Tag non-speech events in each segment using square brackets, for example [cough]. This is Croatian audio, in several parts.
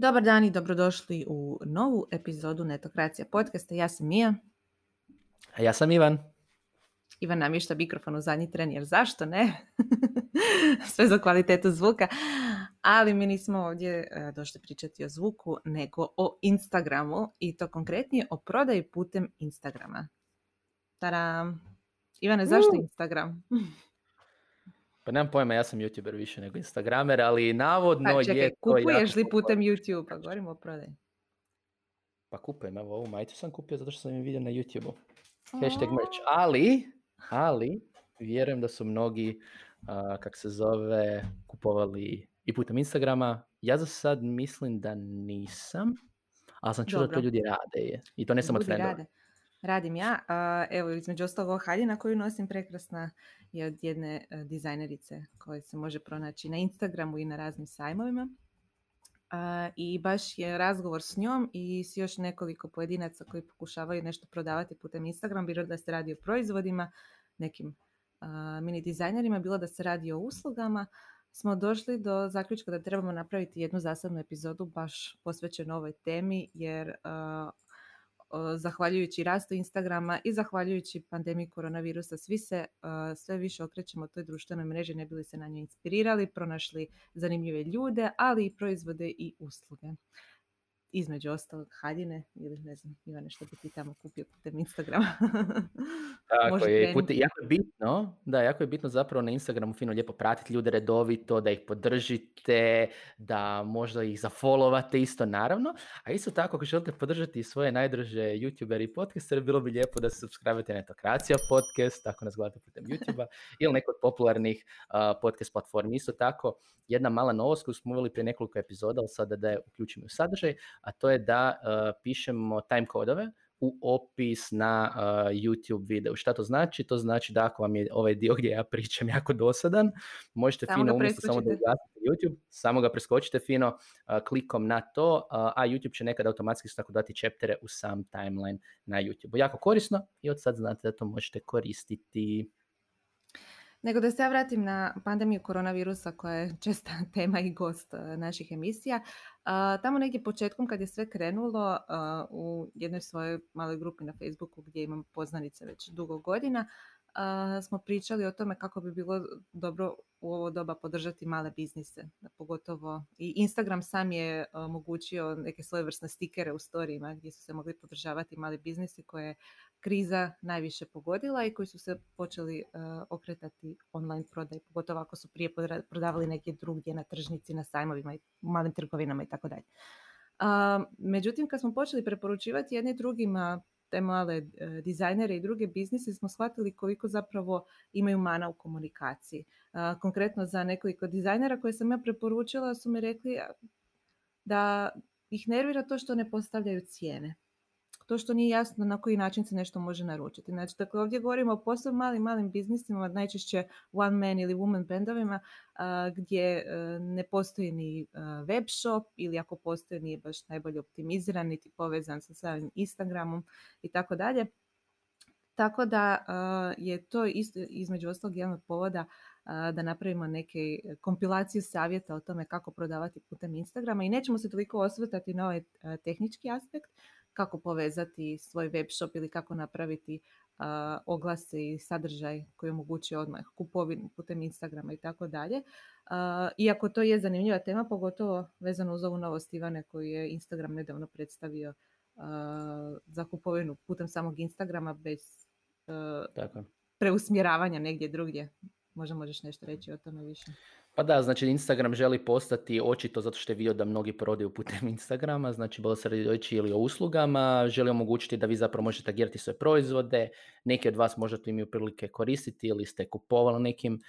Dobar dan i dobrodošli u novu epizodu Netokracija podcasta. Ja sam Mija. A ja sam Ivan. Ivan namješta mikrofon u zadnji tren, jer zašto ne? [laughs] Sve za kvalitetu zvuka. Ali mi nismo ovdje e, došli pričati o zvuku, nego o Instagramu i to konkretnije o prodaji putem Instagrama. Taram! Ivane, zašto Instagram? [laughs] Pa nemam pojma, ja sam youtuber više nego instagramer, ali navodno pa, čekaj, je to kupuješ li putem YouTube? Pa govorimo o prodaji. Pa kupujem, evo ovu majicu sam kupio zato što sam je vidio na YouTube-u. Hashtag merch. Ali, ali, vjerujem da su mnogi, uh, kak se zove, kupovali i putem Instagrama. Ja za sad mislim da nisam, ali sam čuo da to ljudi rade. I to ne samo od frendova. Radim ja. Evo, između ostalog haljina koju nosim prekrasna je od jedne e, dizajnerice koja se može pronaći na Instagramu i na raznim sajmovima. I baš je razgovor s njom i s još nekoliko pojedinaca koji pokušavaju nešto prodavati putem Instagram, bilo da se radi o proizvodima, nekim mini dizajnerima, bilo da se radi o uslugama, smo došli do zaključka da trebamo napraviti jednu zasebnu epizodu baš posvećenu ovoj temi, jer zahvaljujući rastu Instagrama i zahvaljujući pandemiji koronavirusa svi se sve više okrećemo toj društvenoj mreži ne bili se na njoj inspirirali, pronašli zanimljive ljude, ali i proizvode i usluge između ostalog haljine ili ne znam, ima nešto bi ti tamo kupio putem Instagrama. [laughs] Tako je, jako je bitno, da, jako je bitno zapravo na Instagramu fino lijepo pratiti ljude redovito, da ih podržite, da možda ih zafollowate isto naravno, a isto tako ako želite podržati svoje najdrže youtubere i podcastere, bilo bi lijepo da se subscribe na Netokracija podcast, ako nas gledate putem [laughs] youtube ili neko od popularnih podcast platformi. Isto tako, jedna mala novost koju smo uveli prije nekoliko epizoda, ali sada da je uključimo u sadržaj, a to je da uh, pišemo time kodove u opis na uh, YouTube video. Šta to znači? To znači da ako vam je ovaj dio gdje ja pričam jako dosadan, možete samo fino umjesto samo da YouTube, samo ga preskočite fino uh, klikom na to, a YouTube će nekad automatski tako dati chaptere u sam timeline na YouTube. Jako korisno i od sad znate da to možete koristiti. Nego da se ja vratim na pandemiju koronavirusa koja je [laughs] česta tema i gost e, naših emisija. Tamo negdje početkom kad je sve krenulo u jednoj svojoj maloj grupi na Facebooku gdje imam poznanice već dugo godina, smo pričali o tome kako bi bilo dobro u ovo doba podržati male biznise. Pogotovo i Instagram sam je omogućio neke svojevrsne stikere u storijima gdje su se mogli podržavati mali biznisi koje je kriza najviše pogodila i koji su se počeli okretati online prodaj, pogotovo ako su prije prodavali neke drugdje na tržnici, na sajmovima i malim trgovinama i tako dalje. Međutim, kad smo počeli preporučivati jedni drugima te male e, dizajnere i druge biznise smo shvatili koliko zapravo imaju mana u komunikaciji. Konkretno za nekoliko dizajnera koje sam ja preporučila su mi rekli da ih nervira to što ne postavljaju cijene to što nije jasno na koji način se nešto može naručiti. Znači, dakle, ovdje govorimo o posebno malim, malim biznisima, najčešće one man ili woman bendovima, gdje e, ne postoji ni web shop ili ako postoji nije baš najbolje optimiziran, niti povezan sa samim Instagramom i tako dalje. Tako da je to isto između ostalog jedan od povoda da napravimo neke kompilaciju savjeta o tome kako prodavati putem Instagrama i nećemo se toliko osvrtati na ovaj tehnički aspekt, kako povezati svoj web shop ili kako napraviti uh, oglase i sadržaj koji omogućuje odmah kupovinu putem Instagrama i tako dalje. Iako to je zanimljiva tema, pogotovo vezano uz ovu novost Ivane koju je Instagram nedavno predstavio za kupovinu putem samog Instagrama bez tako. preusmjeravanja negdje drugdje. Možda možeš nešto reći o tome više. Pa da, znači Instagram želi postati očito zato što je vidio da mnogi prodaju putem Instagrama, znači bilo se reći ili o uslugama, želi omogućiti da vi zapravo možete tagirati svoje proizvode, neki od vas možda to imaju prilike koristiti ili ste kupovali nekim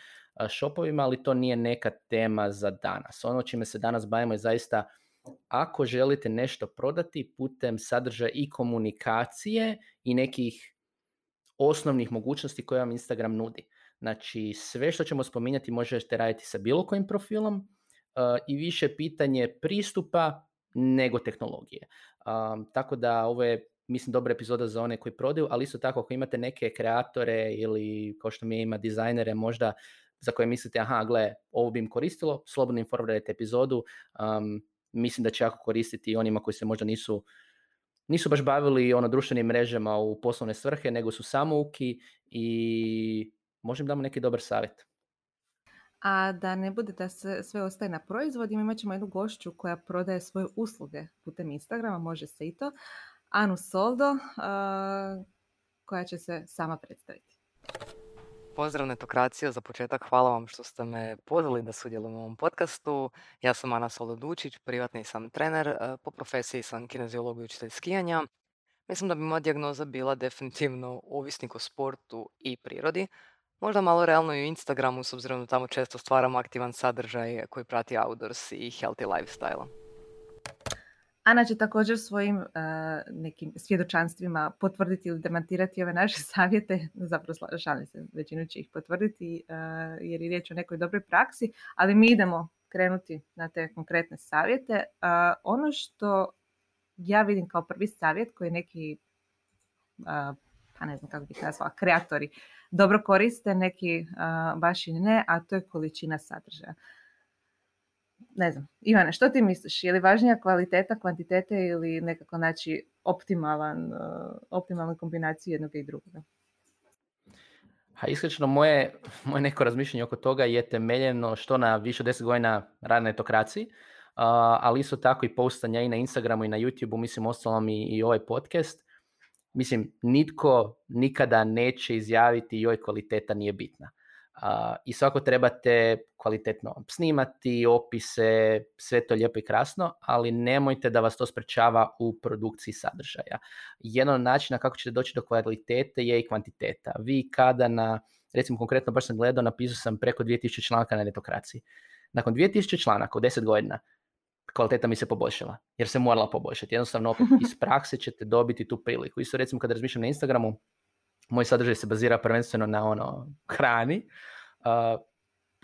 shopovima, ali to nije neka tema za danas. Ono čime se danas bavimo je zaista ako želite nešto prodati putem sadržaja i komunikacije i nekih osnovnih mogućnosti koje vam Instagram nudi. Znači, sve što ćemo spominjati možete raditi sa bilo kojim profilom uh, i više pitanje pristupa nego tehnologije. Um, tako da ovo je, mislim, dobra epizoda za one koji prodaju, ali isto tako ako imate neke kreatore ili kao što mi ima dizajnere možda za koje mislite, aha, gle, ovo bi im koristilo, slobodno informirajte epizodu, um, mislim da će jako koristiti i onima koji se možda nisu nisu baš bavili ono društvenim mrežama u poslovne svrhe, nego su samouki i možem damo neki dobar savjet. A da ne bude da se sve ostaje na proizvodima, imat ćemo jednu gošću koja prodaje svoje usluge putem Instagrama, može se i to. Anu Soldo, koja će se sama predstaviti. Pozdrav netokracija, za početak hvala vam što ste me pozvali da sudjelujem u ovom podcastu. Ja sam Ana Soldo Dučić, privatni sam trener, po profesiji sam kineziolog i učitelj skijanja. Mislim da bi moja dijagnoza bila definitivno ovisnik o sportu i prirodi, Možda malo realno i u Instagramu, s obzirom da tamo često stvaram aktivan sadržaj koji prati outdoors i healthy lifestyle. Ana će također svojim uh, nekim svjedočanstvima potvrditi ili demantirati ove naše [laughs] savjete, zapravo šalim se, većinu će ih potvrditi uh, jer je riječ o nekoj dobroj praksi, ali mi idemo krenuti na te konkretne savjete. Uh, ono što ja vidim kao prvi savjet koji neki, pa ne znam kako bih nazvala, kreatori dobro koriste, neki baš i ne, a to je količina sadržaja. Ne znam, Ivane, što ti misliš? Je li važnija kvaliteta, kvantitete ili nekako naći optimalan, optimalnu kombinaciju jednog i drugoga? Ha, iskreno, moje, moje neko razmišljanje oko toga je temeljeno što na više od deset godina radne etokraciji, ali isto tako i postanja i na Instagramu i na YouTubeu, mislim, ostalom i, i ovaj podcast mislim, nitko nikada neće izjaviti joj kvaliteta nije bitna. Uh, I svako trebate kvalitetno snimati, opise, sve to lijepo i krasno, ali nemojte da vas to sprečava u produkciji sadržaja. Jedan od načina kako ćete doći do kvalitete je i kvantiteta. Vi kada na, recimo konkretno baš sam gledao, napisao sam preko 2000 članaka na netokraciji. Nakon 2000 članaka u 10 godina, kvaliteta mi se poboljšala, jer se morala poboljšati. Jednostavno, opet [laughs] iz prakse ćete dobiti tu priliku. Isto recimo kada razmišljam na Instagramu, moj sadržaj se bazira prvenstveno na ono hrani. Uh,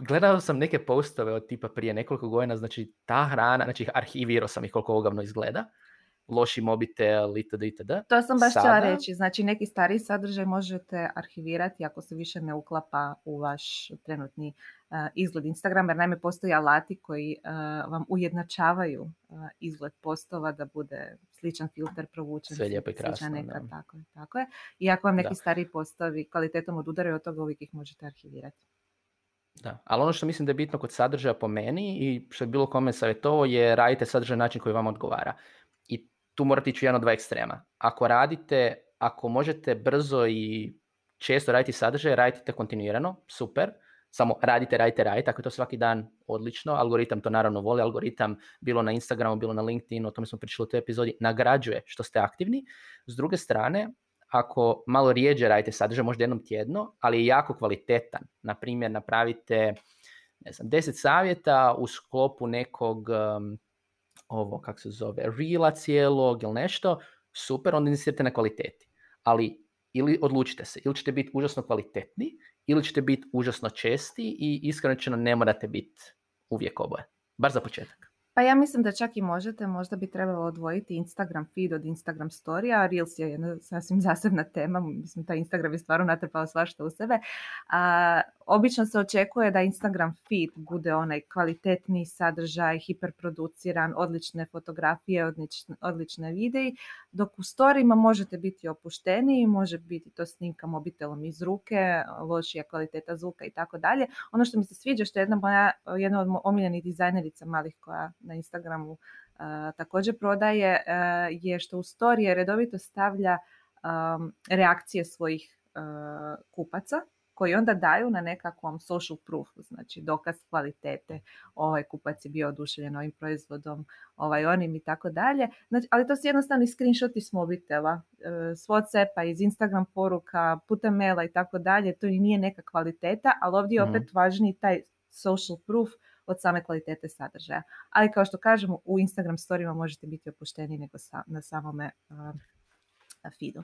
gledao sam neke postove od tipa prije nekoliko godina, znači ta hrana, znači arhivirao sam ih koliko ogavno izgleda loši mobitel itd. itd. To sam baš htjela reći. Znači neki stari sadržaj možete arhivirati ako se više ne uklapa u vaš trenutni uh, izgled Instagrama. Jer naime postoji alati koji uh, vam ujednačavaju uh, izgled postova da bude sličan filter provučen. Sve lijepo i krasno. Neka, tako je, tako je. I ako vam neki stari postovi kvalitetom odudaraju od toga, uvijek ih možete arhivirati. Da, ali ono što mislim da je bitno kod sadržaja po meni i što je bilo kome savjetovo je radite sadržaj na način koji vam odgovara tu morate ići jedan od dva ekstrema. Ako radite, ako možete brzo i često raditi sadržaje, radite kontinuirano, super, samo radite, radite, radite, ako je to svaki dan odlično, algoritam to naravno voli, algoritam bilo na Instagramu, bilo na LinkedInu, o tome smo pričali u toj epizodi, nagrađuje što ste aktivni. S druge strane, ako malo rijeđe radite sadržaj, možda jednom tjedno, ali je jako kvalitetan. Na primjer, napravite ne znam, 10 savjeta u sklopu nekog ovo, kako se zove, reela cijelog ili nešto, super, onda insistirate na kvaliteti. Ali ili odlučite se, ili ćete biti užasno kvalitetni, ili ćete biti užasno česti i iskreno ne morate biti uvijek oboje. Bar za početak. Pa ja mislim da čak i možete, možda bi trebalo odvojiti Instagram feed od Instagram story, a Reels je jedna sasvim zasebna tema, mislim taj Instagram je stvarno natrpao svašta u sebe. A, obično se očekuje da Instagram feed bude onaj kvalitetni sadržaj, hiperproduciran, odlične fotografije, odlične, odlične videi, dok u storima možete biti opušteniji, može biti to snimka mobitelom iz ruke, lošija kvaliteta zvuka i tako dalje. Ono što mi se sviđa, što je jedna, moja, jedna od omiljenih dizajnerica malih koja na Instagramu uh, također prodaje, uh, je što u storije redovito stavlja um, reakcije svojih kupaca koji onda daju na nekakvom social proof, znači dokaz kvalitete, ovaj kupac je bio oduševljen ovim proizvodom, ovaj onim i tako dalje. Znači, ali to su jednostavni screenshoti s mobitela, s Whatsappa, iz Instagram poruka, putem maila i tako dalje, to i nije neka kvaliteta, ali ovdje je opet mm. važniji taj social proof od same kvalitete sadržaja. Ali kao što kažemo, u Instagram storima možete biti opušteni nego na samome uh, feedu.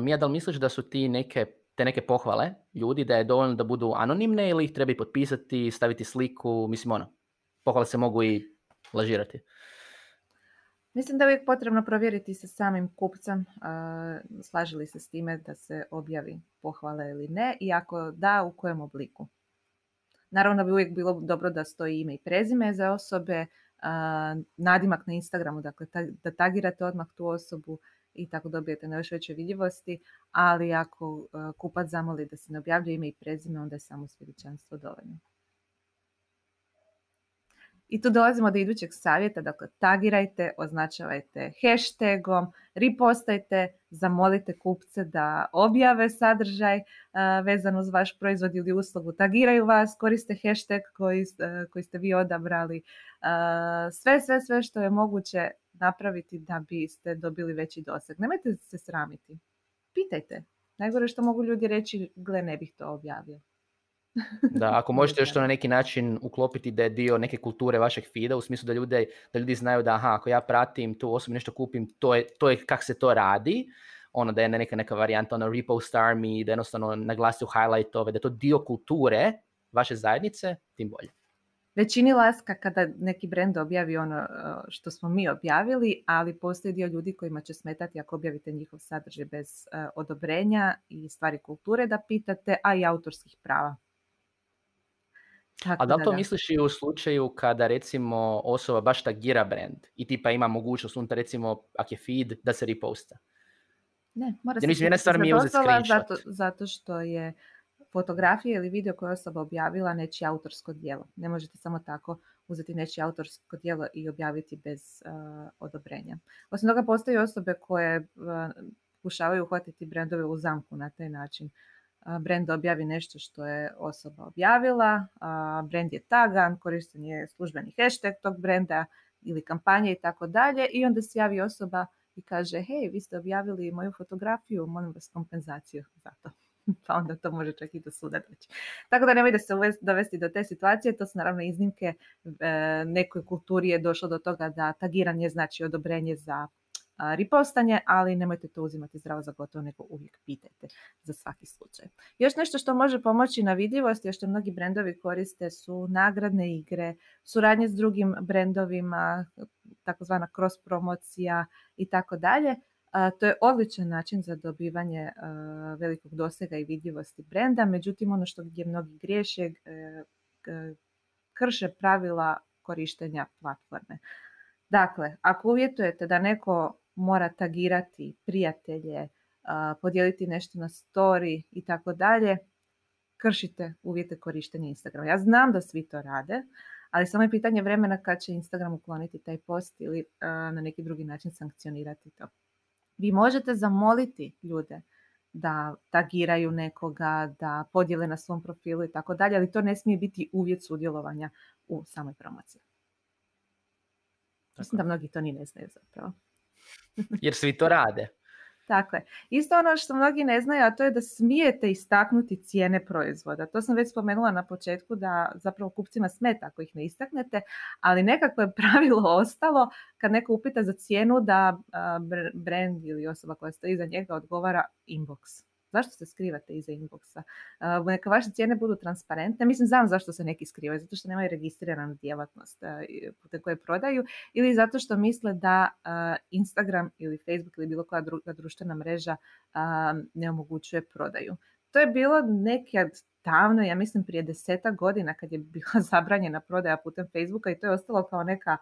Mija, da li misliš da su ti neke te neke pohvale ljudi da je dovoljno da budu anonimne ili ih treba i potpisati, staviti sliku, mislim ono, pohvale se mogu i lažirati. Mislim da je uvijek potrebno provjeriti sa samim kupcem, slaži li se s time da se objavi pohvale ili ne i ako da, u kojem obliku. Naravno bi uvijek bilo dobro da stoji ime i prezime za osobe, nadimak na Instagramu, dakle da tagirate odmah tu osobu i tako dobijete na još veće vidljivosti, ali ako kupac zamoli da se ne objavljuje ime i prezime, onda je samo svjedočanstvo dovoljno. I tu dolazimo do idućeg savjeta, dakle tagirajte, označavajte hashtagom, ripostajte, zamolite kupce da objave sadržaj uh, vezan uz vaš proizvod ili uslugu, tagiraju vas, koriste hashtag koji, koji ste vi odabrali, sve, sve, sve što je moguće napraviti da biste dobili veći doseg. Nemojte se sramiti. Pitajte. Najgore što mogu ljudi reći, gle, ne bih to objavio. [laughs] Da, ako možete još to na neki način uklopiti da je dio neke kulture vašeg feeda, u smislu da, ljude, da ljudi znaju da aha, ako ja pratim tu osobu, nešto kupim, to je, to je kak se to radi, ono da je neka, neka varijanta, ono repost army, da jednostavno naglasi u highlightove, da je to dio kulture vaše zajednice, tim bolje. Većini laska kada neki brand objavi ono e, što smo mi objavili, ali postoji dio ljudi kojima će smetati ako objavite njihov sadržaj bez e, odobrenja i stvari kulture da pitate, a i autorskih prava. Tako A da li to misliš i u slučaju kada recimo osoba baš tagira brand i tipa ima mogućnost unutar recimo ako je feed da se reposta? Ne, mora se mislim, jedna stvar mi je zato, zato što je fotografija ili video koju je osoba objavila nečije autorsko djelo. Ne možete samo tako uzeti nečije autorsko djelo i objaviti bez uh, odobrenja. Osim toga postoje osobe koje uh, pokušavaju uhvatiti brendove u zamku na taj način brend objavi nešto što je osoba objavila, brend je tagan, koristan je službeni hashtag tog brenda ili kampanje i tako dalje i onda se javi osoba i kaže hej, vi ste objavili moju fotografiju, molim vas kompenzaciju za to. [laughs] pa onda to može čak i do suda doći. Tako da nemojte se dovesti do te situacije, to su naravno iznimke. E, nekoj kulturi je došlo do toga da tagiranje znači odobrenje za ripostanje, ali nemojte to uzimati zdravo za gotovo, nego uvijek pitajte za svaki slučaj. Još nešto što može pomoći na vidljivosti, što mnogi brendovi koriste su nagradne igre, suradnje s drugim brendovima, takozvana cross promocija i tako dalje. To je odličan način za dobivanje velikog dosega i vidljivosti brenda, međutim ono što gdje mnogi griješe e, krše pravila korištenja platforme. Dakle, ako uvjetujete da neko mora tagirati prijatelje, podijeliti nešto na story i tako dalje, kršite uvjete korištenja Instagrama. Ja znam da svi to rade, ali samo je pitanje vremena kad će Instagram ukloniti taj post ili na neki drugi način sankcionirati to. Vi možete zamoliti ljude da tagiraju nekoga, da podijele na svom profilu i tako dalje, ali to ne smije biti uvjet sudjelovanja u samoj promociji. Mislim da mnogi to ni ne znaju zapravo. Jer svi to rade. Tako je. Isto ono što mnogi ne znaju, a to je da smijete istaknuti cijene proizvoda. To sam već spomenula na početku da zapravo kupcima smeta ako ih ne istaknete, ali nekako je [laughs] pravilo ostalo kad neko upita za cijenu da brand ili osoba koja stoji iza njega odgovara inbox. Zašto se skrivate iza inboxa? Uh, neka vaše cijene budu transparentne. Mislim, znam zašto se neki skrivaju. Zato što nemaju registriranu djelatnost uh, putem koje prodaju ili zato što misle da Instagram ili Facebook ili bilo koja druga društvena mreža ne omogućuje prodaju. To je bilo nekad davno, ja mislim prije deseta godina kad je bila [laughs] zabranjena prodaja putem Facebooka i to je ostalo kao neka,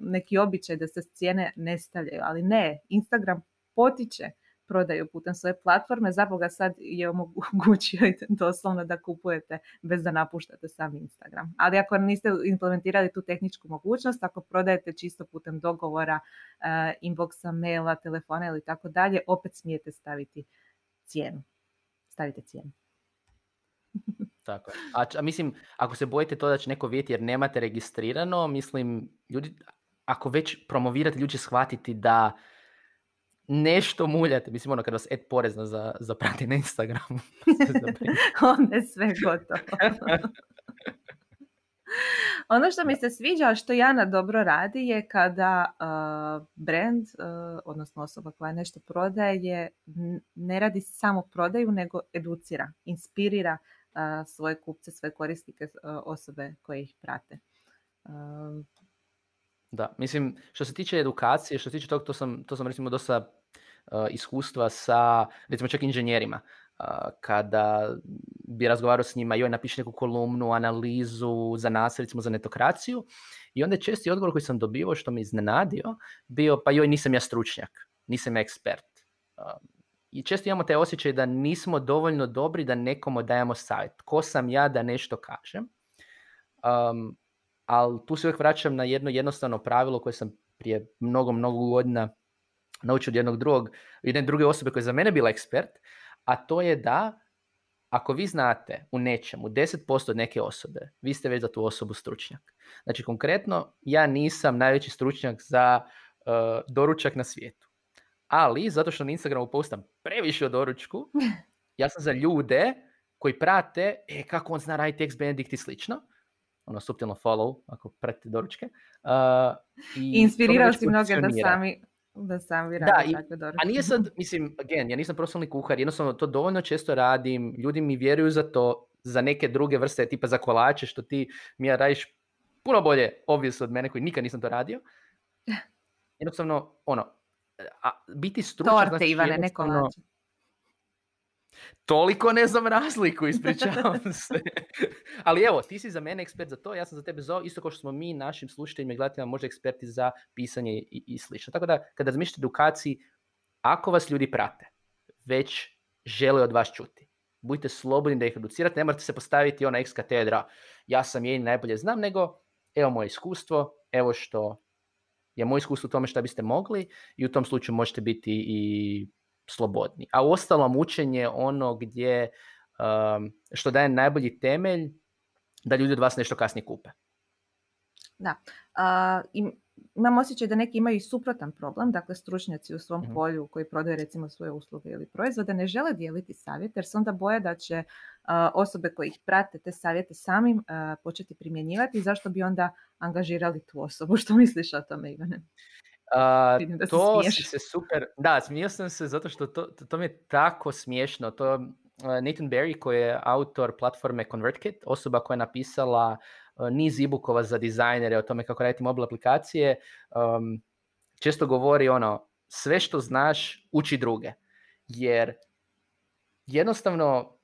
neki običaj da se cijene ne stavljaju. Ali ne, Instagram potiče prodaju putem svoje platforme, za Boga sad je omogućio doslovno da kupujete bez da napuštate sam Instagram. Ali ako niste implementirali tu tehničku mogućnost, ako prodajete čisto putem dogovora, uh, inboxa, maila, telefona ili tako dalje, opet smijete staviti cijenu. Stavite cijenu. [laughs] Tako A, a, mislim, ako se bojite to da će neko vidjeti jer nemate registrirano, mislim, ljudi, ako već promovirate, ljudi će shvatiti da nešto muljate, mislim ono kad vas et porezna za, za prati na Instagramu. [laughs] [laughs] Onda je sve gotovo. ono što mi se sviđa, što Jana dobro radi je kada uh, brand, uh, odnosno osoba koja nešto prodaje, ne radi samo prodaju, nego educira, inspirira uh, svoje kupce, svoje korisnike, osobe koje ih prate. Da, mislim, što se tiče edukacije, što se tiče tog, to sam, to sam recimo dosta uh, iskustva sa, recimo čak inženjerima. Uh, kada bi razgovarao s njima, joj napiši neku kolumnu, analizu za nas, recimo za netokraciju, I onda je česti odgovor koji sam dobivao što me iznenadio bio pa joj nisam ja stručnjak, nisam ekspert. Um, I često imamo taj osjećaj da nismo dovoljno dobri da nekomu dajemo savjet. Ko sam ja da nešto kažem? Um, ali tu se uvijek vraćam na jedno jednostavno pravilo koje sam prije mnogo, mnogo godina naučio od jednog drugog, jedne druge osobe koja je za mene bila ekspert, a to je da ako vi znate u nečemu 10% od neke osobe, vi ste već za tu osobu stručnjak. Znači konkretno, ja nisam najveći stručnjak za uh, doručak na svijetu. Ali, zato što na Instagramu postam previše o doručku, [laughs] ja sam za ljude koji prate e, kako on zna raditi ex Benedict i slično. Ono, subtilno follow, ako pratite doručke. Uh, i [laughs] Inspirirao si mnoge da sami da sami radi da, takve A nije sad, [laughs] mislim, again, ja nisam profesionalni kuhar, jednostavno to dovoljno često radim, ljudi mi vjeruju za to, za neke druge vrste, tipa za kolače, što ti mi ja radiš puno bolje, obvijest od mene koji nikad nisam to radio. [laughs] Jednostavno, ono, a, biti stručan... Torte, znači Ivane, ne kolače. Toliko ne znam razliku, ispričavam [laughs] se. Ali evo, ti si za mene ekspert za to, ja sam za tebe zao, isto kao što smo mi našim slušateljima i gledateljima možda eksperti za pisanje i, i slično. Tako da, kada razmišljate edukaciji, ako vas ljudi prate, već žele od vas čuti. Budite slobodni da ih educirate, ne morate se postaviti ona ex katedra, ja sam jedini najbolje znam, nego evo moje iskustvo, evo što je moje iskustvo u tome što biste mogli i u tom slučaju možete biti i slobodni. A u ostalom učenje ono gdje um, što daje najbolji temelj da ljudi od vas nešto kasnije kupe. Da. Uh, imam osjećaj da neki imaju i suprotan problem, dakle stručnjaci u svom mm polju koji prodaju recimo svoje usluge ili proizvode ne žele dijeliti savjete jer se onda boje da će osobe koje ih prate te savjete samim početi primjenjivati i zašto bi onda angažirali tu osobu. [laughs] Što misliš o tome Ivane? Uh, to se super, da, smio sam se zato što to, to, mi je tako smiješno. To Nathan Barry koji je autor platforme ConvertKit, osoba koja je napisala niz e-bookova za dizajnere o tome kako raditi mobil aplikacije, um, često govori ono, sve što znaš, uči druge. Jer jednostavno,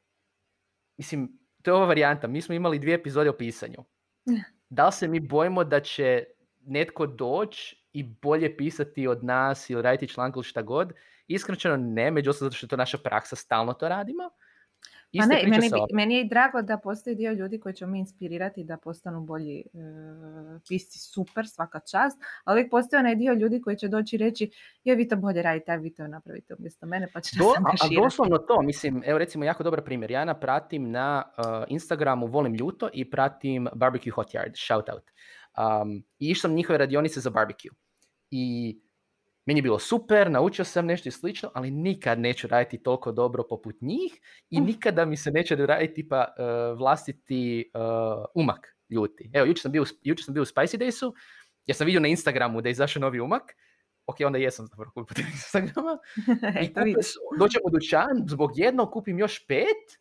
mislim, to je ova varijanta. Mi smo imali dvije epizode o pisanju. [laughs] Da li se mi bojimo da će netko doći i bolje pisati od nas ili raditi članku ili šta god? Iskreno ne, međutim zato što je to naša praksa, stalno to radimo. Pa ne, meni, meni je i drago da postoji dio ljudi koji će mi inspirirati da postanu bolji e, pisci, super, svaka čast, ali uvijek postoji onaj dio ljudi koji će doći reći joj vi to bolje radite, a vi to napravite umjesto mene, pa će Do, a, a doslovno to, mislim, evo recimo jako dobar primjer, ja pratim na uh, Instagramu Volim ljuto i pratim Barbecue Hot Yard, shout out. Um, I išao sam njihove radionice za barbecue. I meni je bilo super, naučio sam nešto i slično, ali nikad neću raditi toliko dobro poput njih i nikada mi se neće raditi tipa uh, vlastiti uh, umak ljuti. Evo, jučer sam bio, jučer sam bio u Spicy Daysu, ja sam vidio na Instagramu da je izašao novi umak, ok, onda jesam zapravo kupio [laughs] Instagrama, [laughs] i dođem u dućan, zbog jednog kupim još pet,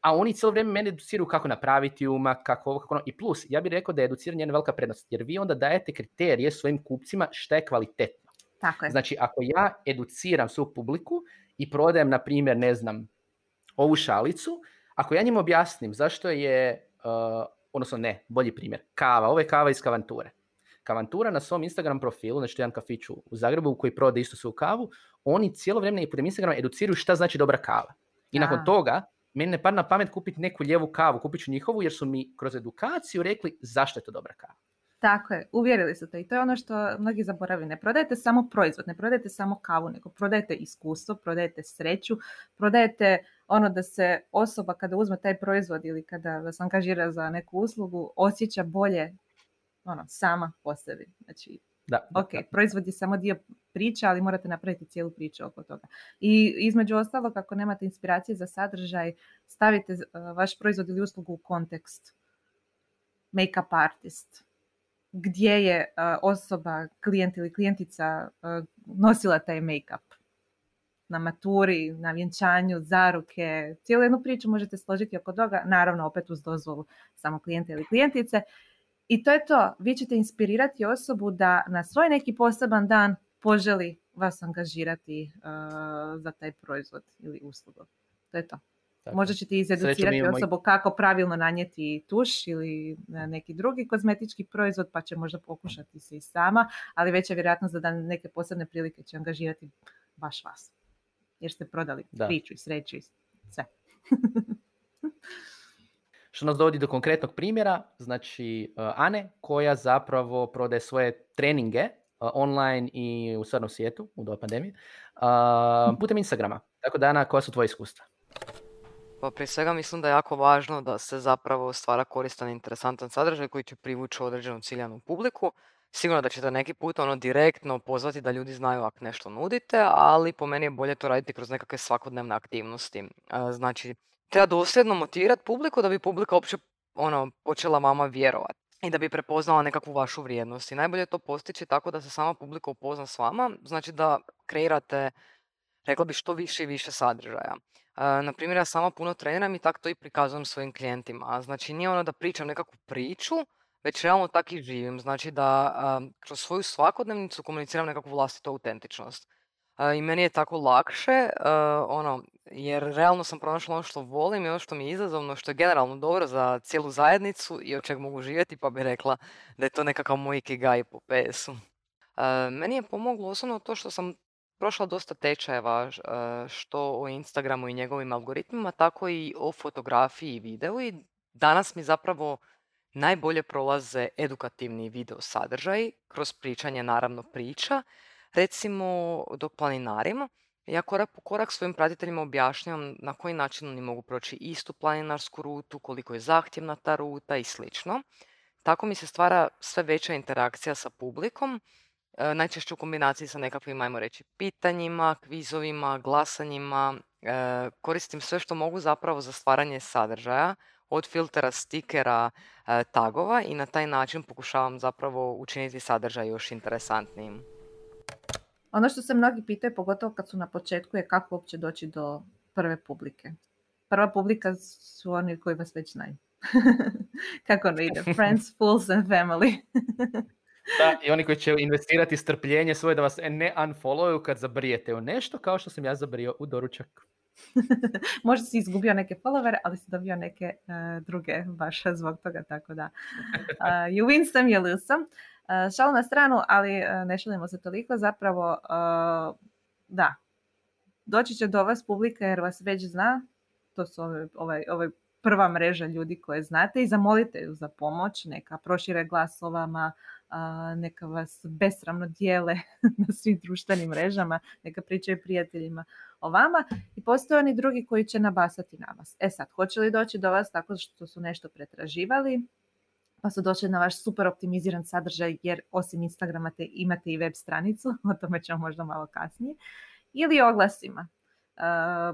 a oni cijelo vrijeme mene educiraju kako napraviti umak, kako ovo, kako ono. I plus, ja bih rekao da je educiranje jedna velika prednost, jer vi onda dajete kriterije svojim kupcima šta je kvalitetno. Tako je. Znači, ako ja educiram svoju publiku i prodajem, na primjer, ne znam, ovu šalicu, ako ja njim objasnim zašto je, uh, odnosno ne, bolji primjer, kava, ovo je kava iz kavanture. Kavantura na svom Instagram profilu, znači jedan kafić u Zagrebu koji prodaje isto svoju kavu, oni cijelo vrijeme i putem Instagrama educiraju šta znači dobra kava. I nakon toga meni ne pada na pamet kupiti neku lijevu kavu, kupit ću njihovu jer su mi kroz edukaciju rekli zašto je to dobra kava. Tako je, uvjerili su te i to je ono što mnogi zaboravljaju. Ne prodajete samo proizvod, ne prodajete samo kavu, nego prodajete iskustvo, prodajete sreću, prodajete ono da se osoba kada uzme taj proizvod ili kada vas angažira za neku uslugu osjeća bolje ono, sama po sebi. Znači, da, ok, proizvod je samo dio priče, ali morate napraviti cijelu priču oko toga. I između ostalog, ako nemate inspiracije za sadržaj, stavite uh, vaš proizvod ili uslugu u kontekst. Make-up artist. Gdje je uh, osoba, klijent ili klijentica uh, nosila taj make-up? Na maturi, na vjenčanju, zaruke. Cijelu jednu priču možete složiti oko toga, naravno opet uz dozvolu samo klijenta ili klijentice. I to je to. Vi ćete inspirirati osobu da na svoj neki poseban dan poželi vas angažirati uh, za taj proizvod ili uslugu. To je to. Možda će ti izeducirati osobu kako pravilno nanijeti tuš ili neki drugi kozmetički proizvod, pa će možda pokušati se i sama, ali već je vjerojatno za da neke posebne prilike će angažirati baš vas. Jer ste prodali da. priču i sreću i sve. [laughs] Što nas dovodi do konkretnog primjera, znači uh, Ane, koja zapravo prodaje svoje treninge uh, online i u stvarnom svijetu, u doba pandemije, uh, putem Instagrama. Tako da, Ana, koja su tvoje iskustva? Pa prije svega mislim da je jako važno da se zapravo stvara koristan i interesantan sadržaj koji će privući određenu ciljanu publiku. Sigurno da ćete neki put ono direktno pozvati da ljudi znaju ako nešto nudite, ali po meni je bolje to raditi kroz nekakve svakodnevne aktivnosti. Znači, treba dosljedno motivirati publiku da bi publika uopće ono, počela vama vjerovati i da bi prepoznala nekakvu vašu vrijednost. I najbolje je to postići tako da se sama publika upozna s vama, znači da kreirate, rekla bi, što više i više sadržaja. E, na primjer, ja sama puno treniram i tako to i prikazujem svojim klijentima. Znači, nije ono da pričam nekakvu priču, već realno tako i živim. Znači da kroz svoju svakodnevnicu komuniciram nekakvu vlastitu autentičnost. I meni je tako lakše, ono, jer realno sam pronašla ono što volim i ono što mi je izazovno, što je generalno dobro za cijelu zajednicu i od čeg mogu živjeti, pa bi rekla da je to nekakav moj ikigai po PS-u. Meni je pomoglo osobno to što sam prošla dosta tečajeva što o Instagramu i njegovim algoritmima, tako i o fotografiji i videu i danas mi zapravo najbolje prolaze edukativni video sadržaj kroz pričanje naravno priča Recimo, dok planinarim, ja korak po korak svojim pratiteljima objašnjavam na koji način oni mogu proći istu planinarsku rutu, koliko je zahtjevna ta ruta i slično. Tako mi se stvara sve veća interakcija sa publikom, e, najčešće u kombinaciji sa nekakvim, ajmo reći, pitanjima, kvizovima, glasanjima. E, koristim sve što mogu zapravo za stvaranje sadržaja, od filtera, stikera, e, tagova i na taj način pokušavam zapravo učiniti sadržaj još interesantnijim. Ono što se mnogi pitaju, pogotovo kad su na početku, je kako uopće doći do prve publike. Prva publika su oni koji vas već znaju. [laughs] kako ono ide? Friends, fools and family. [laughs] da, i oni koji će investirati strpljenje svoje da vas ne unfollowuju kad zabrijete u nešto, kao što sam ja zabrio u doručak. [laughs] Možda si izgubio neke followere, ali si dobio neke uh, druge baš zbog toga, tako da. Uh, you win some, you lose some. Uh, šal na stranu, ali uh, ne šalimo se toliko, zapravo uh, da, doći će do vas publika jer vas već zna, to su ove, ovaj, ovaj prva mreža ljudi koje znate i zamolite ju za pomoć, neka prošire glasovama, neka vas besramno dijele [laughs] na svim društvenim mrežama, neka pričaju prijateljima o vama i postoje oni drugi koji će nabasati na vas. E sad, hoće li doći do vas tako što su nešto pretraživali, pa su došli na vaš super optimiziran sadržaj jer osim Instagrama te imate i web stranicu, [laughs] o tome ćemo možda malo kasnije, ili oglasima. Uh,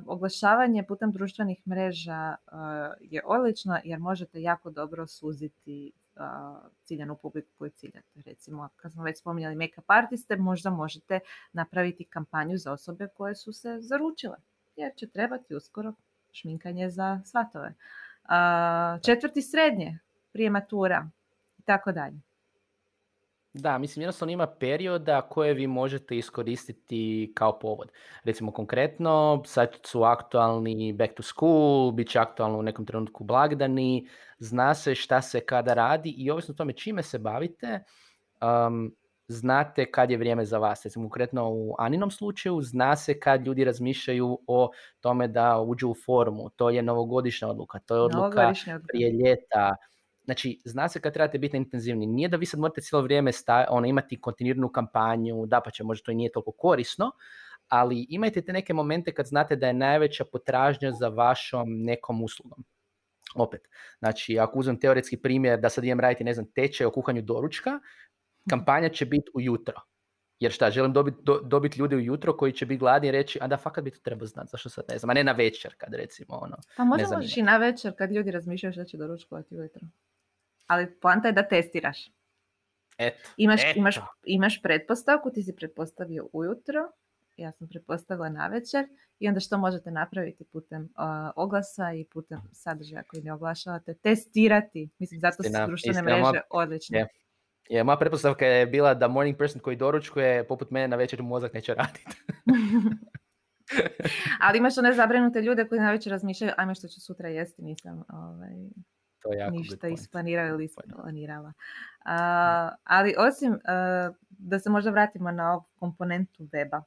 oglašavanje putem društvenih mreža uh, je odlično jer možete jako dobro suziti uh, ciljanu publiku koju ciljate. Recimo, kad smo već spominjali make-up artiste, možda možete napraviti kampanju za osobe koje su se zaručile, jer će trebati uskoro šminkanje za svatove. Četvrti srednje, prije matura i tako dalje. Da, mislim jednostavno ima perioda koje vi možete iskoristiti kao povod. Recimo konkretno, sad su aktualni back to school, bit će aktualno u nekom trenutku blagdani, zna se šta se kada radi i ovisno o tome čime se bavite, um, znate kad je vrijeme za vas. Recimo konkretno u Aninom slučaju zna se kad ljudi razmišljaju o tome da uđu u formu. To je novogodišnja odluka, to je odluka prije ljeta Znači, zna se kad trebate biti intenzivni. Nije da vi sad morate cijelo vrijeme sta, ono, imati kontinuiranu kampanju, da pa će možda to i nije toliko korisno, ali imajte te neke momente kad znate da je najveća potražnja za vašom nekom uslugom. Opet, znači ako uzmem teoretski primjer da sad idem raditi, ne znam, tečaj o kuhanju doručka, mhm. kampanja će biti ujutro. Jer šta, želim dobiti do, dobit ljude ujutro koji će biti gladni i reći, a da, fakat bi to trebao znati, zašto sad ne znam, a ne na večer kad recimo ono. Pa možda možeš i na večer kad ljudi razmišljaju što će doručkovati ujutro ali poanta je da testiraš. Eto, imaš, Imaš, imaš pretpostavku, ti si pretpostavio ujutro, ja sam pretpostavila na večer i onda što možete napraviti putem uh, oglasa i putem sadržaja koji ne oglašavate, testirati. Mislim, zato su društvene mreže odlične. Je, moja pretpostavka je bila da morning person koji doručkuje poput mene na večer mozak neće raditi. [laughs] [laughs] Ali imaš one zabrinute ljude koji najveće razmišljaju, ajme što ću sutra jesti, nisam ovaj, to jako ništa isplanirala ili isplanirala. ali osim da se možda vratimo na ovu komponentu weba.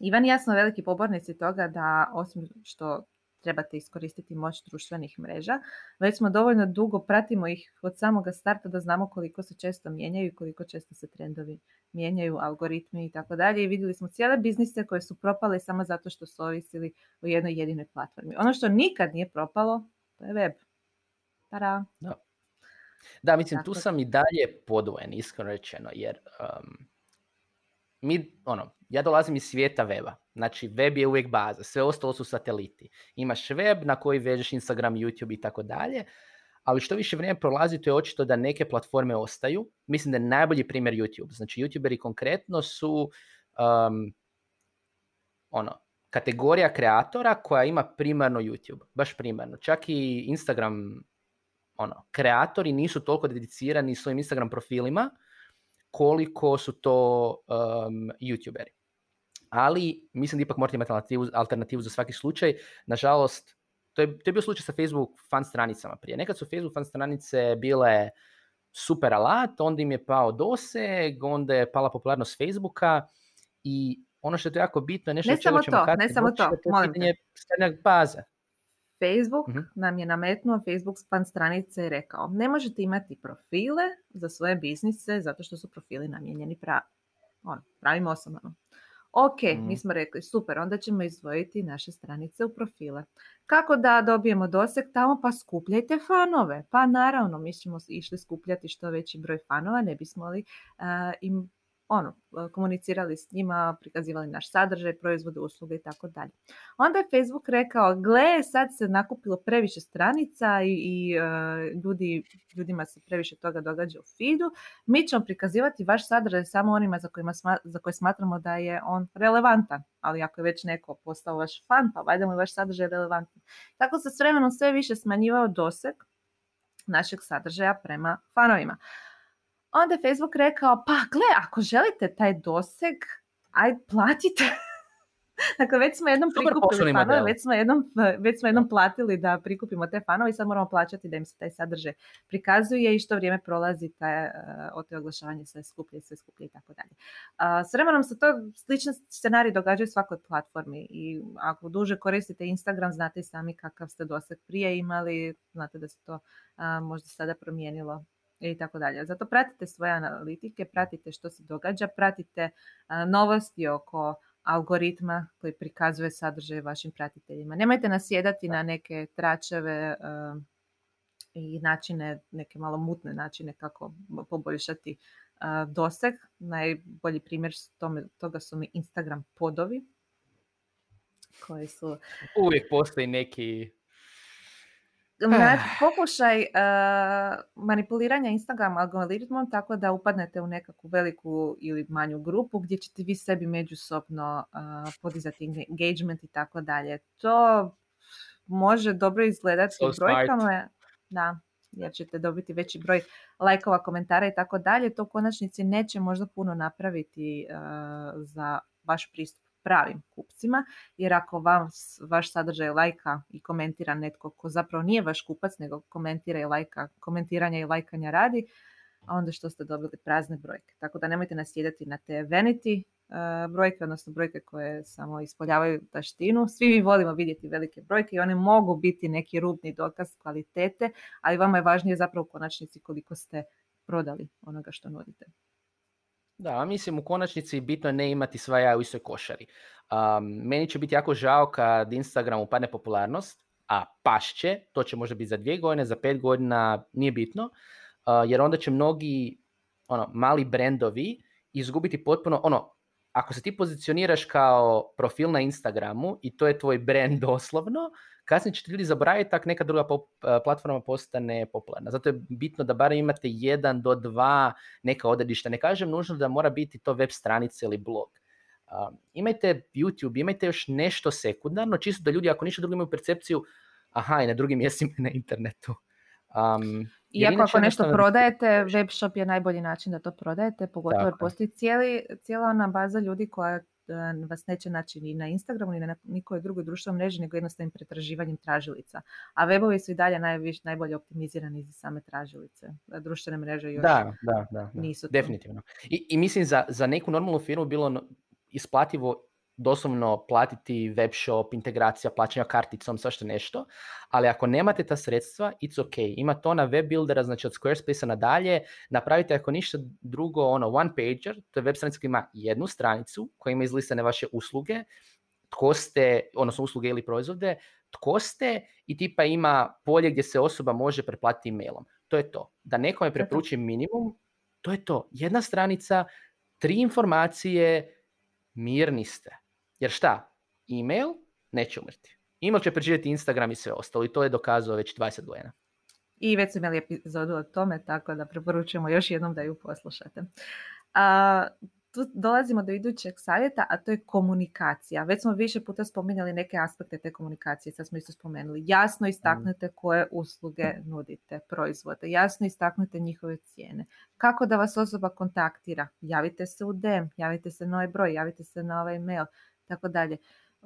Ivan i ja smo veliki pobornici toga da osim što trebate iskoristiti moć društvenih mreža. Već smo dovoljno dugo, pratimo ih od samoga starta da znamo koliko se često mijenjaju i koliko često se trendovi mijenjaju, algoritmi i tako dalje. I vidjeli smo cijele biznise koje su propale samo zato što su ovisili o jednoj jedinoj platformi. Ono što nikad nije propalo, to je web. Tara. Da. Da, mislim, tu sam i dalje podvojen, iskreno rečeno, jer um, mi, ono, ja dolazim iz svijeta weba. Znači, web je uvijek baza, sve ostalo su sateliti. Imaš web na koji vežeš Instagram, YouTube i tako dalje, ali što više vrijeme prolazi, to je očito da neke platforme ostaju. Mislim da je najbolji primjer YouTube. Znači, YouTuberi konkretno su um, ono, kategorija kreatora koja ima primarno YouTube. Baš primarno. Čak i Instagram ono, kreatori nisu toliko dedicirani svojim Instagram profilima koliko su to um, YouTuberi. Ali mislim da ipak morate imati alternativu, alternativu za svaki slučaj. Nažalost, to je, to je bio slučaj sa Facebook fan stranicama prije. Nekad su Facebook fan stranice bile super alat, onda im je pao doseg, onda je pala popularnost Facebooka i ono što je to jako bitno je nešto ne samo to, ne samo to, molim te. baze. Facebook mhm. nam je nametnuo Facebook fan stranice i rekao ne možete imati profile za svoje biznise zato što su profili namijenjeni pravi, on, pravim osobama. Ok, mm. mi smo rekli super, onda ćemo izdvojiti naše stranice u profile. Kako da dobijemo doseg tamo? Pa skupljajte fanove. Pa naravno, mi ćemo išli skupljati što veći broj fanova, ne bismo li im ono, komunicirali s njima, prikazivali naš sadržaj, proizvode, usluge i tako dalje. Onda je Facebook rekao, gle, sad se nakupilo previše stranica i, i e, ljudi, ljudima se previše toga događa u feedu, mi ćemo prikazivati vaš sadržaj samo onima za, kojima za koje smatramo da je on relevantan. Ali ako je već neko postao vaš fan, pa valjda mu vaš sadržaj relevantan. Tako se s vremenom sve više smanjivao doseg našeg sadržaja prema fanovima. Onda je Facebook rekao, pa gle, ako želite taj doseg, aj platite. [laughs] dakle, već smo jednom prikupili fanove, već smo jednom, [laughs] već smo jednom platili da prikupimo te fanove i sad moramo plaćati da im se taj sadržaj prikazuje i što vrijeme prolazi taj, uh, o te oglašavanje sve skuplje, sve skuplje i tako dalje. S vremenom se to slični scenarij događaju svakoj platformi i ako duže koristite Instagram, znate i sami kakav ste doseg prije imali, znate da se to možda sada promijenilo i tako dalje. Zato pratite svoje analitike, pratite što se događa, pratite novosti oko algoritma koji prikazuje sadržaj vašim pratiteljima. Nemojte nasjedati na neke tračeve i načine, neke malo mutne načine kako poboljšati doseg. Najbolji primjer toga su mi Instagram podovi koji su... Uvijek postoji neki. Pokušaj uh, manipuliranja Instagram algoritmom tako da upadnete u nekakvu veliku ili manju grupu gdje ćete vi sebi međusobno uh, podizati engagement i tako dalje. To može dobro izgledati so brojkama, da, jer ćete dobiti veći broj lajkova, komentara i tako dalje. To u konačnici neće možda puno napraviti uh, za vaš pristup pravim kupcima, jer ako vam vaš sadržaj lajka i komentira netko ko zapravo nije vaš kupac, nego komentira i lajka, komentiranja i lajkanja radi, onda što ste dobili prazne brojke. Tako da nemojte nasjedati na te vanity uh, brojke, odnosno brojke koje samo ispoljavaju taštinu. Svi mi volimo vidjeti velike brojke i one mogu biti neki rubni dokaz kvalitete, ali vama je važnije zapravo u konačnici koliko ste prodali onoga što nudite. Da, mislim u konačnici bitno je ne imati sva jaja u istoj košari. Um, meni će biti jako žao kad Instagram upadne popularnost, a pašće, to će možda biti za dvije godine, za pet godina, nije bitno, uh, jer onda će mnogi ono, mali brendovi izgubiti potpuno, ono, ako se ti pozicioniraš kao profil na Instagramu i to je tvoj brand [laughs] doslovno, kasnije ćete ljudi zaboraviti, tak neka druga e, platforma postane popularna. Zato je bitno da barem imate jedan do dva neka odredišta. Ne kažem nužno da mora biti to web stranica ili blog. imajte YouTube, imajte još nešto sekundarno, čisto da ljudi ako ništa drugo imaju percepciju, aha, i na drugim [laughs] mjestima na internetu. Um, Iako ako nešto prodajete, web shop je najbolji način da to prodajete, pogotovo jer postoji cijeli, cijela ona baza ljudi koja vas neće naći ni na Instagramu, ni na nikoj drugoj društvenoj mreži, nego jednostavnim pretraživanjem tražilica. A webovi su i dalje najviš, najbolje optimizirani za same tražilice. Društvene mreže još da, da, da, da. nisu Definitivno. I, I mislim za, za neku normalnu firmu bilo isplativo doslovno platiti web shop, integracija, plaćanja karticom, svašta nešto, ali ako nemate ta sredstva, it's ok. Ima to na web buildera, znači od Squarespace nadalje, napravite ako ništa drugo, ono, one pager, to je web stranica koja ima jednu stranicu, koja ima izlistane vaše usluge, tko ste, odnosno usluge ili proizvode, tko ste i tipa ima polje gdje se osoba može preplatiti mailom. To je to. Da nekome preporuči minimum, to je to. Jedna stranica, tri informacije, mirni ste. Jer šta? Email neće umrti. Email će preživjeti Instagram i sve ostalo i to je dokazao već 20 godina. I već smo imali epizodu o tome, tako da preporučujemo još jednom da ju poslušate. A, tu dolazimo do idućeg savjeta, a to je komunikacija. Već smo više puta spominjali neke aspekte te komunikacije, sad smo isto spomenuli. Jasno istaknute koje usluge nudite, proizvode. Jasno istaknute njihove cijene. Kako da vas osoba kontaktira? Javite se u DM, javite se na ovaj broj, javite se na ovaj mail tako dalje.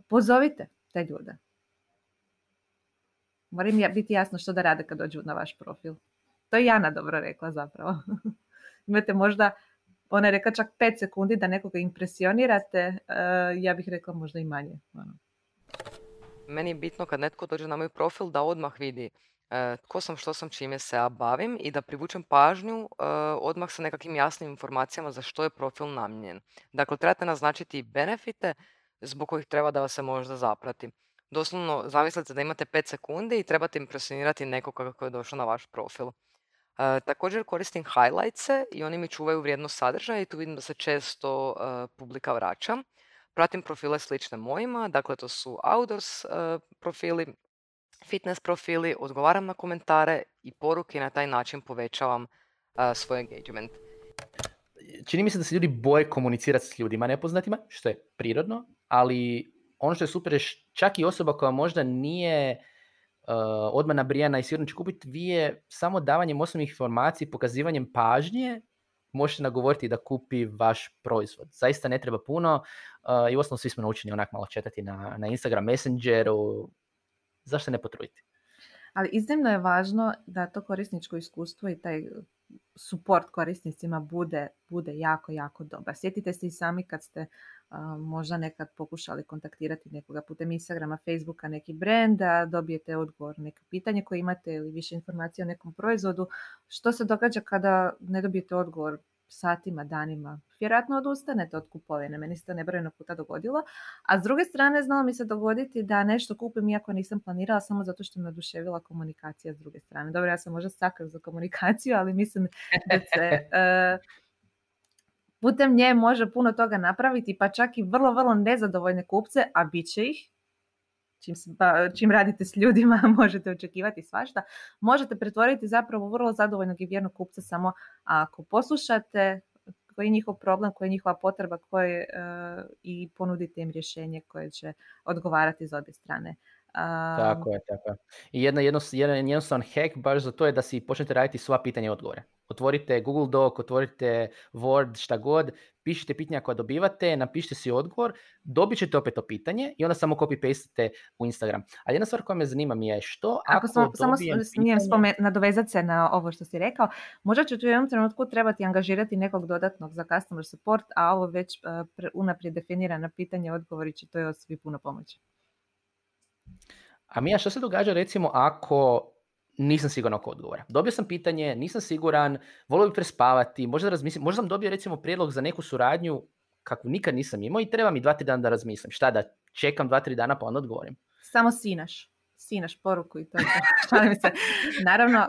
Pozovite te ljude. Mora im biti jasno što da rade kad dođu na vaš profil. To je Jana dobro rekla zapravo. [laughs] Imate možda, ona je rekla čak 5 sekundi da nekoga impresionirate, eh, ja bih rekla možda i manje. Ono. Meni je bitno kad netko dođe na moj profil da odmah vidi uh, tko sam, što sam, čime se ja bavim i da privučem pažnju uh, odmah sa nekakvim jasnim informacijama za što je profil namijenjen. Dakle, trebate naznačiti benefite zbog kojih treba da vas se možda zaprati. Doslovno zamislite da imate 5 sekundi i trebate impresionirati nekoga kako je došao na vaš profil. E, također koristim highlights i oni mi čuvaju vrijednost sadržaja i tu vidim da se često e, publika vraća. Pratim profile slične mojima, dakle to su outdoors e, profili, fitness profili, odgovaram na komentare i poruke i na taj način povećavam svoj engagement čini mi se da se ljudi boje komunicirati s ljudima nepoznatima, što je prirodno, ali ono što je super je čak i osoba koja možda nije uh, odmah nabrijana i sigurno će kupiti, vi je samo davanjem osnovnih informaciji, pokazivanjem pažnje, možete nagovoriti da kupi vaš proizvod. Zaista ne treba puno uh, i osnovno svi smo naučeni onak malo četati na, na Instagram Messengeru. Zašto ne potruditi? Ali iznimno je važno da to korisničko iskustvo i taj suport korisnicima bude, bude jako, jako dobar. Sjetite se i sami kad ste možda nekad pokušali kontaktirati nekoga putem Instagrama, Facebooka, neki brand, da dobijete odgovor na neko pitanje koje imate ili više informacija o nekom proizvodu. Što se događa kada ne dobijete odgovor satima, danima, vjerojatno odustanete od kupovine. Meni se to nebrojeno puta dogodilo. A s druge strane, znalo mi se dogoditi da nešto kupim iako nisam planirala samo zato što me oduševila komunikacija s druge strane. Dobro, ja sam možda sakav za komunikaciju, ali mislim da se uh, [laughs] putem nje može puno toga napraviti, pa čak i vrlo, vrlo nezadovoljne kupce, a bit će ih, čim, čim radite s ljudima [laughs] možete očekivati svašta, možete pretvoriti zapravo vrlo zadovoljnog i vjernog kupca samo ako poslušate koji je njihov problem, koja je njihova potreba koje, uh, i ponudite im rješenje koje će odgovarati za obje strane. tako je, tako je. I jedna, jedan jednostavan hack baš za to je da si počnete raditi sva pitanja i odgovore otvorite Google Doc, otvorite Word, šta god, pišite pitanja koja dobivate, napišite si odgovor, dobit ćete opet to pitanje i onda samo copy-pastete u Instagram. Ali jedna stvar koja me zanima mi je što ako, ako sam, samo smijem pitanje... nadovezati se na ovo što si rekao, možda će u jednom trenutku trebati angažirati nekog dodatnog za customer support, a ovo već uh, unaprijed definirana pitanje odgovori će to još svi puno pomoći. A Mija, što se događa recimo ako nisam siguran oko odgovora. Dobio sam pitanje, nisam siguran, volio bih prespavati, možda razmislim, možda sam dobio recimo prijedlog za neku suradnju kakvu nikad nisam imao i treba mi dva, tri dana da razmislim. Šta da čekam dva, tri dana pa onda odgovorim? Samo sinaš. Sinaš poruku i to. [laughs] Šalim se. Naravno,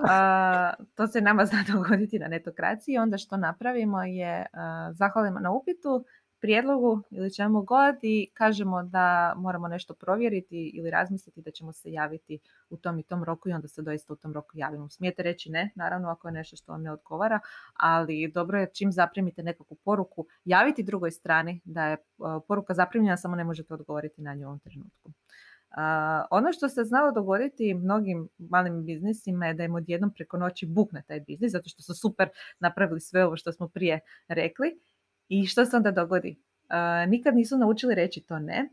to se nama zna dogoditi na netokraciji. Onda što napravimo je zahvalimo na upitu, prijedlogu ili čemu god i kažemo da moramo nešto provjeriti ili razmisliti da ćemo se javiti u tom i tom roku i onda se doista u tom roku javimo. Smijete reći ne, naravno ako je nešto što vam ne odgovara, ali dobro je čim zaprimite nekakvu poruku, javiti drugoj strani da je poruka zaprimljena, samo ne možete odgovoriti na nju u ovom trenutku. Uh, ono što se znalo dogoditi mnogim malim biznisima je da im odjednom preko noći bukne taj biznis, zato što su super napravili sve ovo što smo prije rekli i što se onda dogodi? nikad nisu naučili reći to ne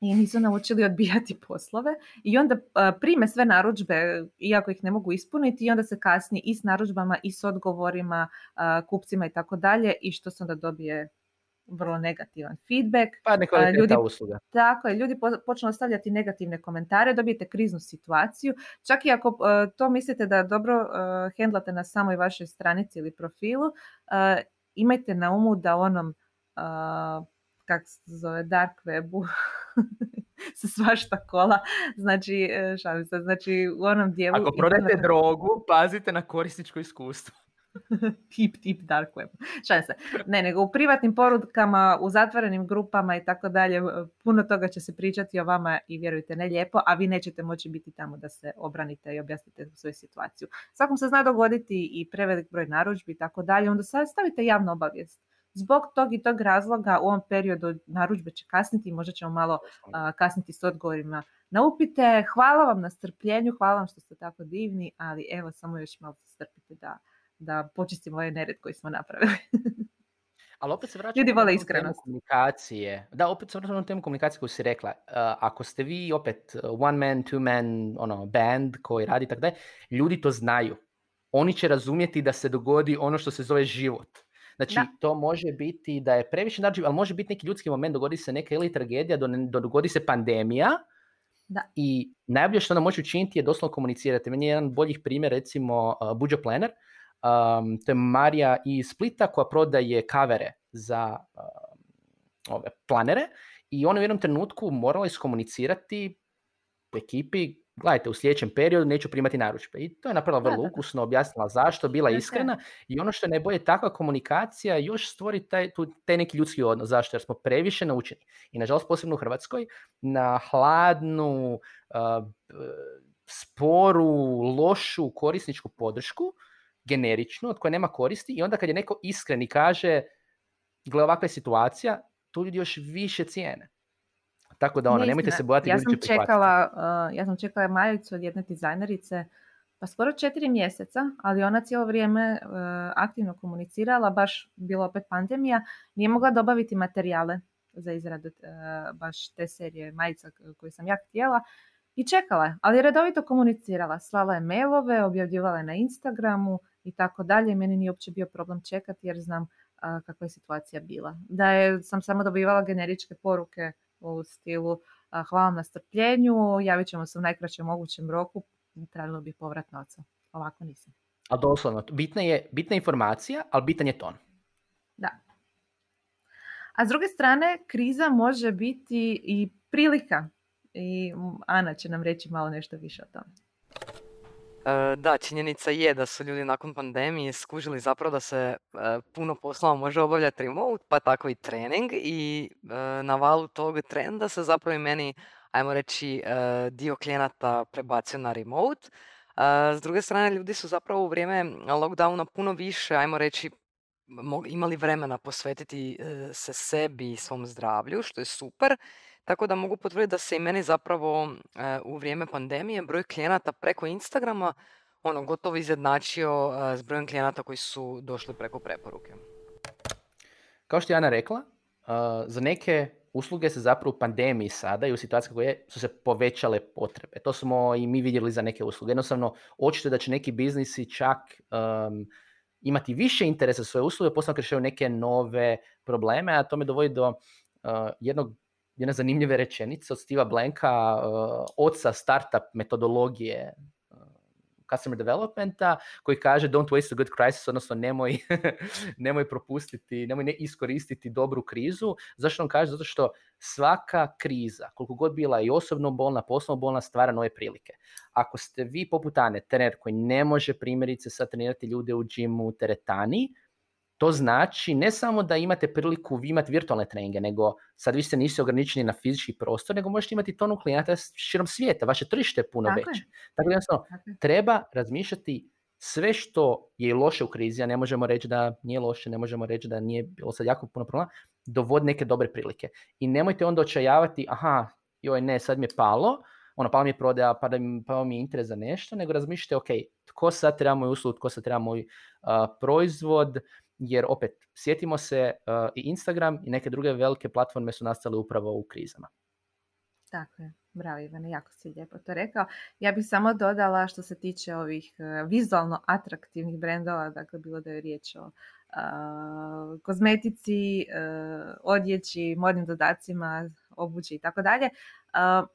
i nisu naučili odbijati [laughs] poslove i onda prime sve narudžbe iako ih ne mogu ispuniti i onda se kasni i s narudžbama i s odgovorima kupcima i tako dalje i što se onda dobije vrlo negativan feedback. Pa ljudi, usluga. Tako je, ljudi počnu ostavljati negativne komentare, dobijete kriznu situaciju. Čak i ako to mislite da dobro hendlate na samoj vašoj stranici ili profilu, imajte na umu da onom kak se zove, dark webu [laughs] se svašta kola. Znači, e, šalim se, znači u onom dijelu... Ako prodajete drogu, pazite na korisničko iskustvo. [laughs] tip, tip dark web. Šalim se. Ne, nego u privatnim porukama, u zatvorenim grupama i tako dalje, puno toga će se pričati o vama i vjerujte ne lijepo, a vi nećete moći biti tamo da se obranite i objasnite svoju situaciju. Svakom se zna dogoditi i prevelik broj narudžbi i tako dalje, onda sad stavite javnu obavijest zbog tog i tog razloga u ovom periodu narudžbe će kasniti i možda ćemo malo kasniti s odgovorima na upite. Hvala vam na strpljenju, hvala vam što ste tako divni, ali evo samo još malo strpite da, da počistimo ovaj nered koji smo napravili. [laughs] Ali opet se vraćamo Ljudi na komunikacije. Da, opet se vraćamo na temu komunikacije koju si rekla. ako ste vi opet one man, two man ono, band koji radi tako dalje, ljudi to znaju. Oni će razumjeti da se dogodi ono što se zove život Znači, to može biti da je previše znači, ali može biti neki ljudski moment, dogodi se neka ili tragedija, dogodi se pandemija, da. I najbolje što nam može učiniti je doslovno komunicirati. Meni je jedan boljih primjer, recimo uh, Buđo Planner. Um, to je Marija iz Splita koja prodaje kavere za ove planere i ona u jednom trenutku morala iskomunicirati u ekipi gledajte, u sljedećem periodu neću primati narudžbe. I to je napravila vrlo ukusno, objasnila zašto, bila iskrena. I ono što je najbolje, takva komunikacija još stvori taj, tu, taj neki ljudski odnos. Zašto? Jer smo previše naučeni. I nažalost, posebno u Hrvatskoj, na hladnu, sporu, lošu korisničku podršku, generičnu, od koje nema koristi. I onda kad je neko iskren i kaže, gle, ovakva je situacija, tu ljudi još više cijene. Tako da ono, nemojte se bojati ja sam čekala, uh, ja sam čekala majicu od jedne dizajnerice pa skoro četiri mjeseca, ali ona cijelo vrijeme uh, aktivno komunicirala, baš bila opet pandemija, nije mogla dobaviti materijale za izradu uh, baš te serije majica koju sam ja htjela i čekala je, ali redovito komunicirala, slala je mailove, objavljivala je na Instagramu i tako dalje. Meni nije uopće bio problem čekati jer znam kakva je situacija bila. Da je, sam samo dobivala generičke poruke u stilu hvala na strpljenju, javit ćemo se u najkraćem mogućem roku, trebalo bi povrat novca. Ovako nisam. A doslovno, bitna je bitna informacija, ali bitan je ton. Da. A s druge strane, kriza može biti i prilika. I Ana će nam reći malo nešto više o tome. E, da, činjenica je da su ljudi nakon pandemije skužili zapravo da se e, puno poslova može obavljati remote, pa tako i trening i e, na valu tog trenda se zapravo i meni, ajmo reći, dio klijenata prebacio na remote. S druge strane, ljudi su zapravo u vrijeme lockdowna puno više, ajmo reći, imali vremena posvetiti se sebi i svom zdravlju, što je super. Tako da mogu potvrditi da se i meni zapravo e, u vrijeme pandemije broj klijenata preko Instagrama ono gotovo izjednačio e, s brojem klijenata koji su došli preko preporuke. Kao što je Ana rekla, e, za neke usluge se zapravo u pandemiji sada i u situaciji koje su se povećale potrebe. To smo i mi vidjeli za neke usluge. Jednostavno, očito da će neki biznisi čak imati više interesa za svoje usluge, posebno rješavaju neke nove probleme, a to me dovodi do jednog jedna zanimljiva rečenica od Stiva Blanka, uh, oca startup metodologije uh, customer developmenta, koji kaže don't waste a good crisis, odnosno nemoj, [laughs] nemoj propustiti, nemoj ne iskoristiti dobru krizu. Zašto on kaže? Zato što svaka kriza, koliko god bila i osobno bolna, poslovno bolna, stvara nove prilike. Ako ste vi poput Ane, trener koji ne može primjerice sad trenirati ljude u džimu teretani, to znači ne samo da imate priliku vi imati virtualne treninge, nego sad vi ste nisi ograničeni na fizički prostor, nego možete imati tonu klijenata širom svijeta, vaše tržište je puno veće. Tako da treba razmišljati sve što je loše u krizi, a ne možemo reći da nije loše, ne možemo reći da nije bilo sad jako puno problema, dovodi neke dobre prilike. I nemojte onda očajavati, aha, joj ne, sad mi je palo, ono, palo mi je prodaja, pa da mi, pao mi je interes za nešto, nego razmišljate, ok, tko sad treba moj uslug, tko sad treba moj proizvod, jer opet, sjetimo se, i Instagram i neke druge velike platforme su nastale upravo u krizama. Tako je. Bravo Ivane, jako si lijepo to rekao. Ja bih samo dodala što se tiče ovih vizualno atraktivnih brendova, dakle bilo da je riječ o kozmetici, odjeći, modnim dodacima, obući i tako dalje.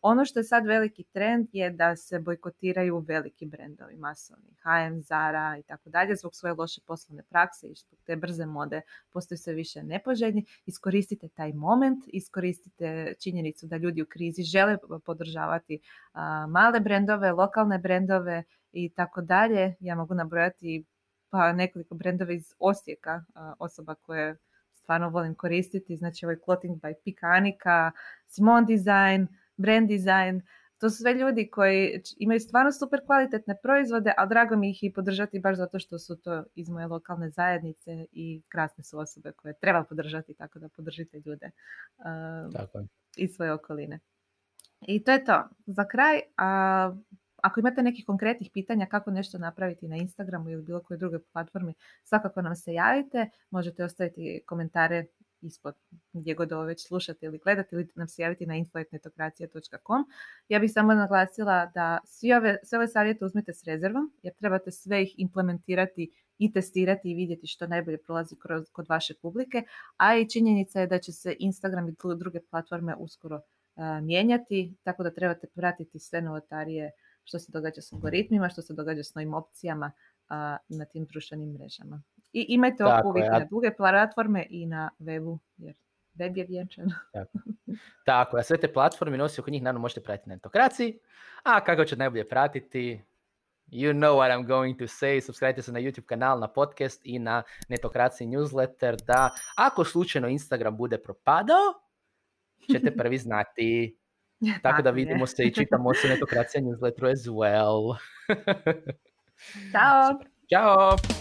Ono što je sad veliki trend je da se bojkotiraju veliki brendovi, masovni, H&M, Zara i tako dalje, zbog svoje loše poslovne prakse i zbog te brze mode postoji sve više nepoželjni. Iskoristite taj moment, iskoristite činjenicu da ljudi u krizi žele podržavati male brendove, lokalne brendove i tako dalje. Ja mogu nabrojati pa nekoliko brendova iz Osijeka, osoba koje stvarno volim koristiti, znači ovaj Clothing by Pikanika, Simon Design, Brand Design, to su sve ljudi koji imaju stvarno super kvalitetne proizvode, ali drago mi ih i podržati baš zato što su to iz moje lokalne zajednice i krasne su osobe koje treba podržati, tako da podržite ljude uh, tako iz svoje okoline. I to je to. Za kraj, uh, ako imate nekih konkretnih pitanja kako nešto napraviti na Instagramu ili bilo kojoj drugoj platformi, svakako nam se javite. Možete ostaviti komentare ispod gdje god ovo već slušate ili gledate ili nam se javiti na info.netokracija.com. Ja bih samo naglasila da svi ove, sve ove savjete uzmete s rezervom jer trebate sve ih implementirati i testirati i vidjeti što najbolje prolazi kroz, kod vaše publike, a i činjenica je da će se Instagram i druge platforme uskoro mijenjati, tako da trebate pratiti sve novotarije što se događa s algoritmima, što se događa s novim opcijama na tim društvenim mrežama. I imajte oko uvijek na druge platforme i na webu, jer web je vjenčan. Tako. Tako, a sve te platforme nosi oko njih, naravno možete pratiti na Netokraciji, a kako ćete najbolje pratiti, You know what I'm going to say. Subscribe se na YouTube kanal, na podcast i na Netokraciji newsletter da ako slučajno Instagram bude propadao, ćete [laughs] prvi znati. Tako da vidimo se i čitamo se [laughs] Netokracija newsletteru as well. [laughs] Ciao. Ciao.